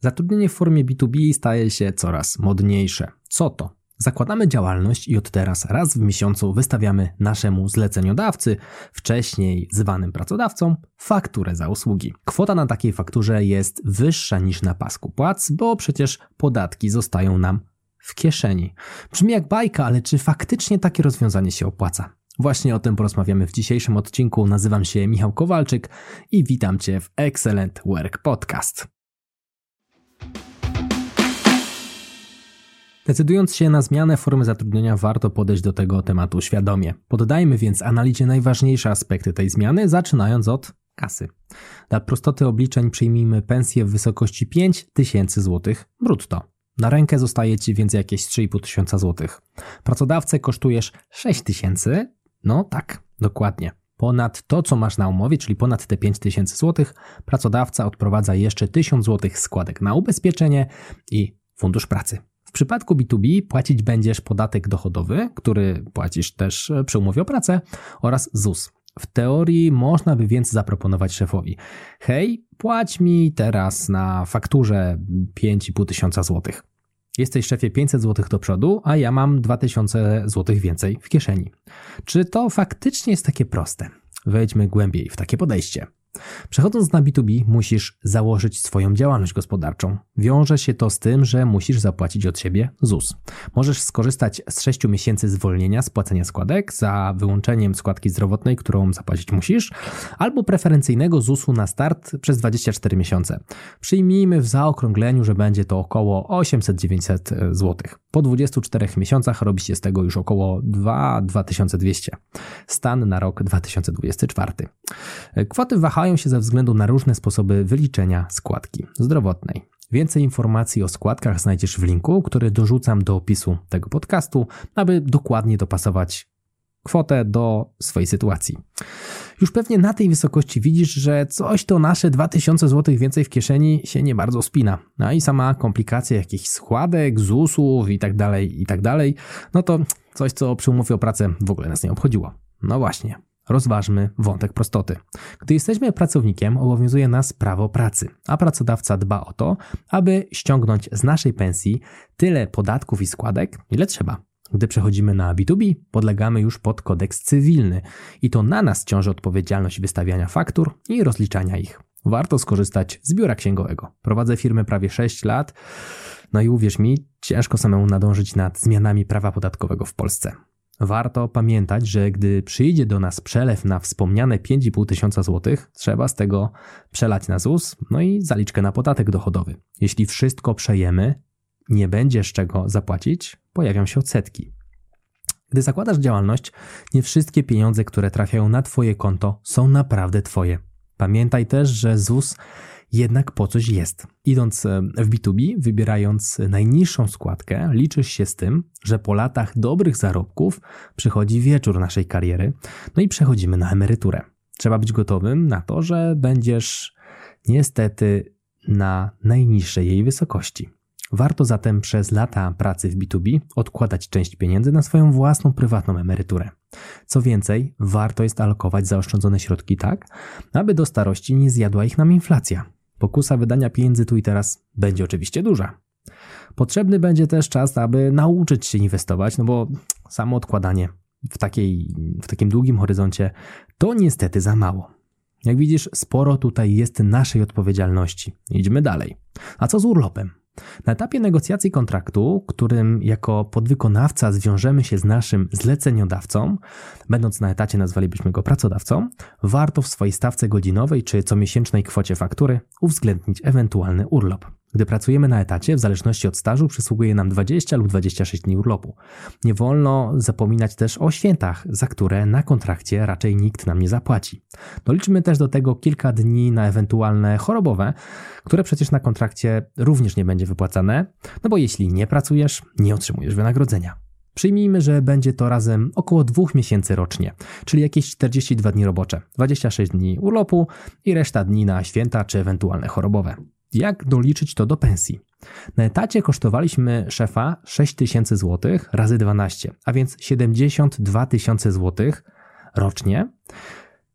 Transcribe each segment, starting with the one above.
Zatrudnienie w formie B2B staje się coraz modniejsze. Co to? Zakładamy działalność i od teraz raz w miesiącu wystawiamy naszemu zleceniodawcy, wcześniej zwanym pracodawcą, fakturę za usługi. Kwota na takiej fakturze jest wyższa niż na pasku płac, bo przecież podatki zostają nam w kieszeni. Brzmi jak bajka, ale czy faktycznie takie rozwiązanie się opłaca? Właśnie o tym porozmawiamy w dzisiejszym odcinku. Nazywam się Michał Kowalczyk i witam Cię w Excellent Work Podcast. Decydując się na zmianę formy zatrudnienia, warto podejść do tego tematu świadomie. Poddajmy więc analizie najważniejsze aspekty tej zmiany, zaczynając od kasy. Dla prostoty obliczeń przyjmijmy pensję w wysokości 5000 zł brutto. Na rękę zostaje Ci więc jakieś 3,5 tysiąca złotych. Pracodawcę kosztujesz 6 tysięcy? No tak, dokładnie. Ponad to, co masz na umowie, czyli ponad te 5000 złotych, pracodawca odprowadza jeszcze 1000 złotych składek na ubezpieczenie i fundusz pracy. Przypadku B2B płacić będziesz podatek dochodowy, który płacisz też przy umowie o pracę oraz ZUS. W teorii można by więc zaproponować szefowi: Hej, płać mi teraz na fakturze 5,5 tysiąca złotych. Jesteś szefie 500 zł do przodu, a ja mam 2000 zł więcej w kieszeni. Czy to faktycznie jest takie proste? Wejdźmy głębiej w takie podejście. Przechodząc na B2B, musisz założyć swoją działalność gospodarczą. Wiąże się to z tym, że musisz zapłacić od siebie ZUS. Możesz skorzystać z 6 miesięcy zwolnienia z płacenia składek za wyłączeniem składki zdrowotnej, którą zapłacić musisz, albo preferencyjnego ZUS-u na start przez 24 miesiące. Przyjmijmy w zaokrągleniu, że będzie to około 800-900 zł. Po 24 miesiącach robi się z tego już około 2-2200. Stan na rok 2024. Kwoty wahają wahają się ze względu na różne sposoby wyliczenia składki zdrowotnej. Więcej informacji o składkach znajdziesz w linku, który dorzucam do opisu tego podcastu, aby dokładnie dopasować kwotę do swojej sytuacji. Już pewnie na tej wysokości widzisz, że coś to nasze 2000 zł więcej w kieszeni się nie bardzo spina. No i sama komplikacja jakichś składek, ZUS-ów i tak dalej, i tak dalej, no to coś, co przy umowie o pracę w ogóle nas nie obchodziło. No właśnie, Rozważmy wątek prostoty. Gdy jesteśmy pracownikiem, obowiązuje nas prawo pracy, a pracodawca dba o to, aby ściągnąć z naszej pensji tyle podatków i składek, ile trzeba. Gdy przechodzimy na B2B, podlegamy już pod kodeks cywilny i to na nas ciąży odpowiedzialność wystawiania faktur i rozliczania ich. Warto skorzystać z biura księgowego. Prowadzę firmę prawie 6 lat, no i uwierz mi, ciężko samemu nadążyć nad zmianami prawa podatkowego w Polsce. Warto pamiętać, że gdy przyjdzie do nas przelew na wspomniane 5,5 tysiąca złotych, trzeba z tego przelać na ZUS, no i zaliczkę na podatek dochodowy. Jeśli wszystko przejemy, nie będzie czego zapłacić, pojawią się odsetki. Gdy zakładasz działalność, nie wszystkie pieniądze, które trafiają na Twoje konto, są naprawdę Twoje. Pamiętaj też, że ZUS jednak po coś jest. Idąc e, w B2B, wybierając najniższą składkę, liczysz się z tym, że po latach dobrych zarobków przychodzi wieczór naszej kariery, no i przechodzimy na emeryturę. Trzeba być gotowym na to, że będziesz niestety na najniższej jej wysokości. Warto zatem przez lata pracy w B2B odkładać część pieniędzy na swoją własną prywatną emeryturę. Co więcej, warto jest alokować zaoszczędzone środki tak, aby do starości nie zjadła ich nam inflacja. Pokusa wydania pieniędzy tu i teraz będzie oczywiście duża. Potrzebny będzie też czas, aby nauczyć się inwestować, no bo samo odkładanie w, takiej, w takim długim horyzoncie to niestety za mało. Jak widzisz, sporo tutaj jest naszej odpowiedzialności. Idźmy dalej. A co z urlopem? Na etapie negocjacji kontraktu, którym jako podwykonawca zwiążemy się z naszym zleceniodawcą, będąc na etacie nazwalibyśmy go pracodawcą, warto w swojej stawce godzinowej czy comiesięcznej kwocie faktury uwzględnić ewentualny urlop. Gdy pracujemy na etacie, w zależności od stażu przysługuje nam 20 lub 26 dni urlopu. Nie wolno zapominać też o świętach, za które na kontrakcie raczej nikt nam nie zapłaci. Doliczymy też do tego kilka dni na ewentualne chorobowe, które przecież na kontrakcie również nie będzie wypłacane, no bo jeśli nie pracujesz, nie otrzymujesz wynagrodzenia. Przyjmijmy, że będzie to razem około dwóch miesięcy rocznie, czyli jakieś 42 dni robocze, 26 dni urlopu i reszta dni na święta czy ewentualne chorobowe. Jak doliczyć to do pensji? Na etacie kosztowaliśmy szefa 6 tysięcy złotych razy 12, a więc 72 tysiące złotych rocznie.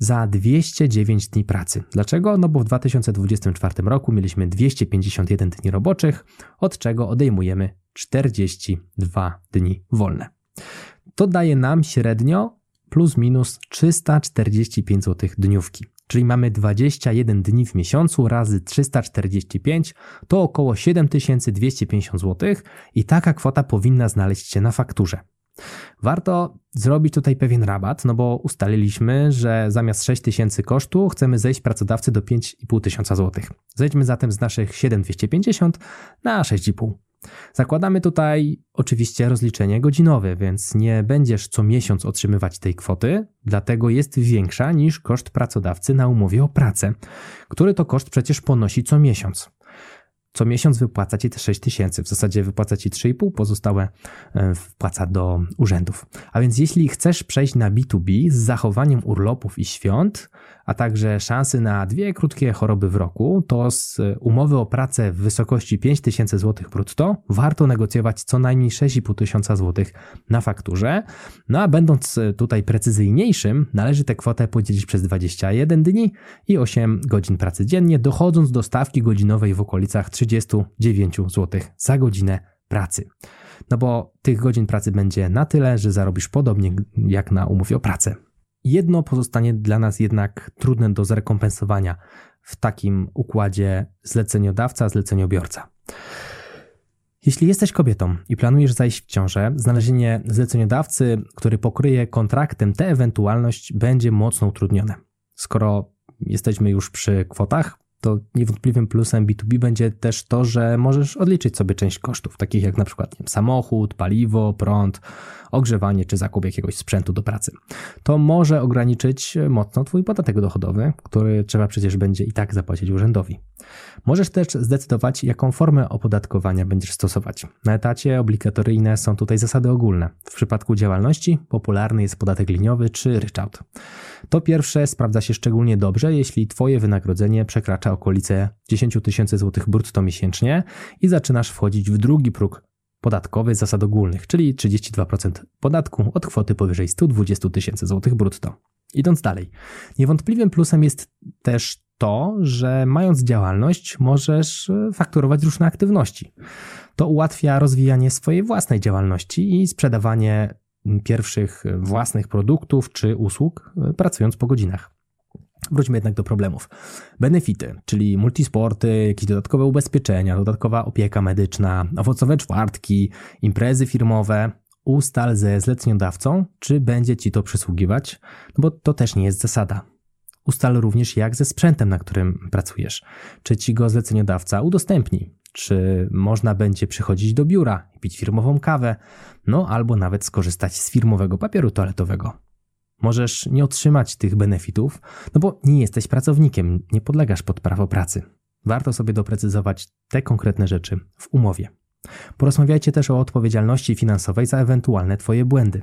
za 209 dni pracy. Dlaczego? No bo w 2024 roku mieliśmy 251 dni roboczych, od czego odejmujemy 42 dni wolne. To daje nam średnio plus minus 345 zł dniówki. Czyli mamy 21 dni w miesiącu razy 345 to około 7250 zł i taka kwota powinna znaleźć się na fakturze. Warto zrobić tutaj pewien rabat, no bo ustaliliśmy, że zamiast 6 tysięcy kosztu chcemy zejść pracodawcy do 5,5 tysiąca złotych. Zejdźmy zatem z naszych 7250 na 6,5. Zakładamy tutaj oczywiście rozliczenie godzinowe, więc nie będziesz co miesiąc otrzymywać tej kwoty, dlatego jest większa niż koszt pracodawcy na umowie o pracę, który to koszt przecież ponosi co miesiąc co miesiąc wypłaca ci te 6 tysięcy. W zasadzie wypłaca ci 3,5, pozostałe e, wpłaca do urzędów. A więc jeśli chcesz przejść na B2B z zachowaniem urlopów i świąt, a także szansy na dwie krótkie choroby w roku, to z umowy o pracę w wysokości 5000 zł brutto warto negocjować co najmniej 6,5 tysiąca złotych na fakturze. No a będąc tutaj precyzyjniejszym, należy tę kwotę podzielić przez 21 dni i 8 godzin pracy dziennie, dochodząc do stawki godzinowej w okolicach 39 zł za godzinę pracy. No bo tych godzin pracy będzie na tyle, że zarobisz podobnie jak na umowie o pracę. Jedno pozostanie dla nas jednak trudne do zrekompensowania w takim układzie zleceniodawca-zleceniobiorca. Jeśli jesteś kobietą i planujesz zajść w ciążę, znalezienie zleceniodawcy, który pokryje kontraktem tę ewentualność będzie mocno utrudnione. Skoro jesteśmy już przy kwotach, to niewątpliwym plusem B2B będzie też to, że możesz odliczyć sobie część kosztów, takich jak na przykład wiem, samochód, paliwo, prąd, ogrzewanie czy zakup jakiegoś sprzętu do pracy. To może ograniczyć mocno Twój podatek dochodowy, który trzeba przecież będzie i tak zapłacić urzędowi. Możesz też zdecydować, jaką formę opodatkowania będziesz stosować. Na etacie obligatoryjne są tutaj zasady ogólne. W przypadku działalności popularny jest podatek liniowy czy ryczałt. To pierwsze sprawdza się szczególnie dobrze, jeśli Twoje wynagrodzenie przekracza okolice 10 tysięcy złotych brutto miesięcznie i zaczynasz wchodzić w drugi próg podatkowy zasad ogólnych, czyli 32% podatku od kwoty powyżej 120 tysięcy złotych brutto. Idąc dalej, niewątpliwym plusem jest też to, że mając działalność możesz e, fakturować różne aktywności. To ułatwia rozwijanie swojej własnej działalności i sprzedawanie pierwszych własnych produktów czy usług, e, pracując po godzinach. Wróćmy jednak do problemów. Benefity, czyli multisporty, jakieś dodatkowe ubezpieczenia, dodatkowa opieka medyczna, owocowe czwartki, imprezy firmowe. Ustal ze zleceniodawcą, czy będzie ci to przysługiwać, no bo to też nie jest zasada. Ustal również jak ze sprzętem, na którym pracujesz. Czy ci go zleceniodawca udostępni? Czy można będzie przychodzić do biura pić firmową kawę? No albo nawet skorzystać z firmowego papieru toaletowego. Możesz nie otrzymać tych benefitów, no bo nie jesteś pracownikiem, nie podlegasz pod prawo pracy. Warto sobie doprecyzować te konkretne rzeczy w umowie. Porozmawiajcie też o odpowiedzialności finansowej za ewentualne Twoje błędy.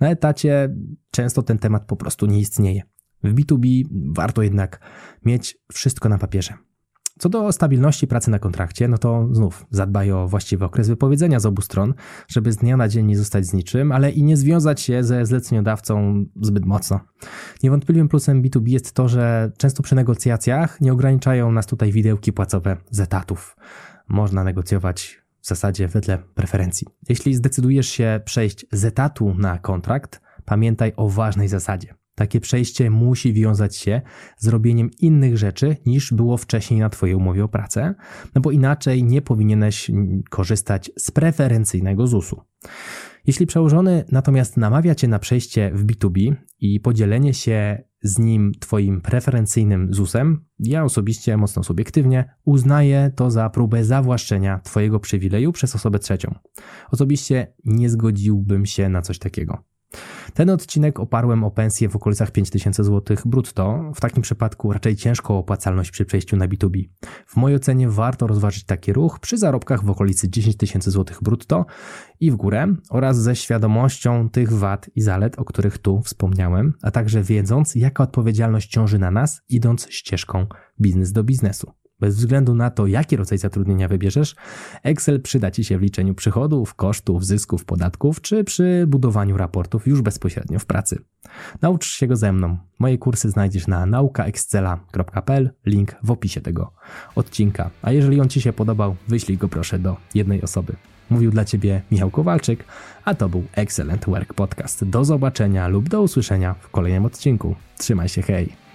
Na etacie często ten temat po prostu nie istnieje. W B2B warto jednak mieć wszystko na papierze. Co do stabilności pracy na kontrakcie, no to znów zadbaj o właściwy okres wypowiedzenia z obu stron, żeby z dnia na dzień nie zostać z niczym, ale i nie związać się ze zleceniodawcą zbyt mocno. Niewątpliwym plusem B2B jest to, że często przy negocjacjach nie ograniczają nas tutaj widełki płacowe z etatów. Można negocjować w zasadzie wedle preferencji. Jeśli zdecydujesz się przejść z etatu na kontrakt, pamiętaj o ważnej zasadzie. Takie przejście musi wiązać się z robieniem innych rzeczy niż było wcześniej na Twojej umowie o pracę, no bo inaczej nie powinieneś korzystać z preferencyjnego ZUS-u. Jeśli przełożony natomiast namawia Cię na przejście w B2B i podzielenie się z nim Twoim preferencyjnym ZUS-em, ja osobiście, mocno subiektywnie, uznaję to za próbę zawłaszczenia Twojego przywileju przez osobę trzecią. Osobiście nie zgodziłbym się na coś takiego. Ten odcinek oparłem o pensję w okolicach 5000 zł brutto. W takim przypadku raczej ciężko opłacalność przy przejściu na B2B. W mojej ocenie warto rozważyć taki ruch przy zarobkach w okolicy 10 tysięcy zł brutto i w górę oraz ze świadomością tych wad i zalet, o których tu wspomniałem, a także wiedząc, jaka odpowiedzialność ciąży na nas, idąc ścieżką biznes do biznesu. Bez względu na to, jaki rodzaj zatrudnienia wybierzesz, Excel przyda Ci się w liczeniu przychodów, kosztów, zysków, podatków, czy przy budowaniu raportów już bezpośrednio w pracy. Naucz się go ze mną. Moje kursy znajdziesz na naukaexcela.pl, link w opisie tego odcinka. A jeżeli on Ci się podobał, wyślij go proszę do jednej osoby. Mówił dla Ciebie Michał Kowalczyk, a to był Excellent Work Podcast. Do zobaczenia lub do usłyszenia w kolejnym odcinku. Trzymaj się, hej!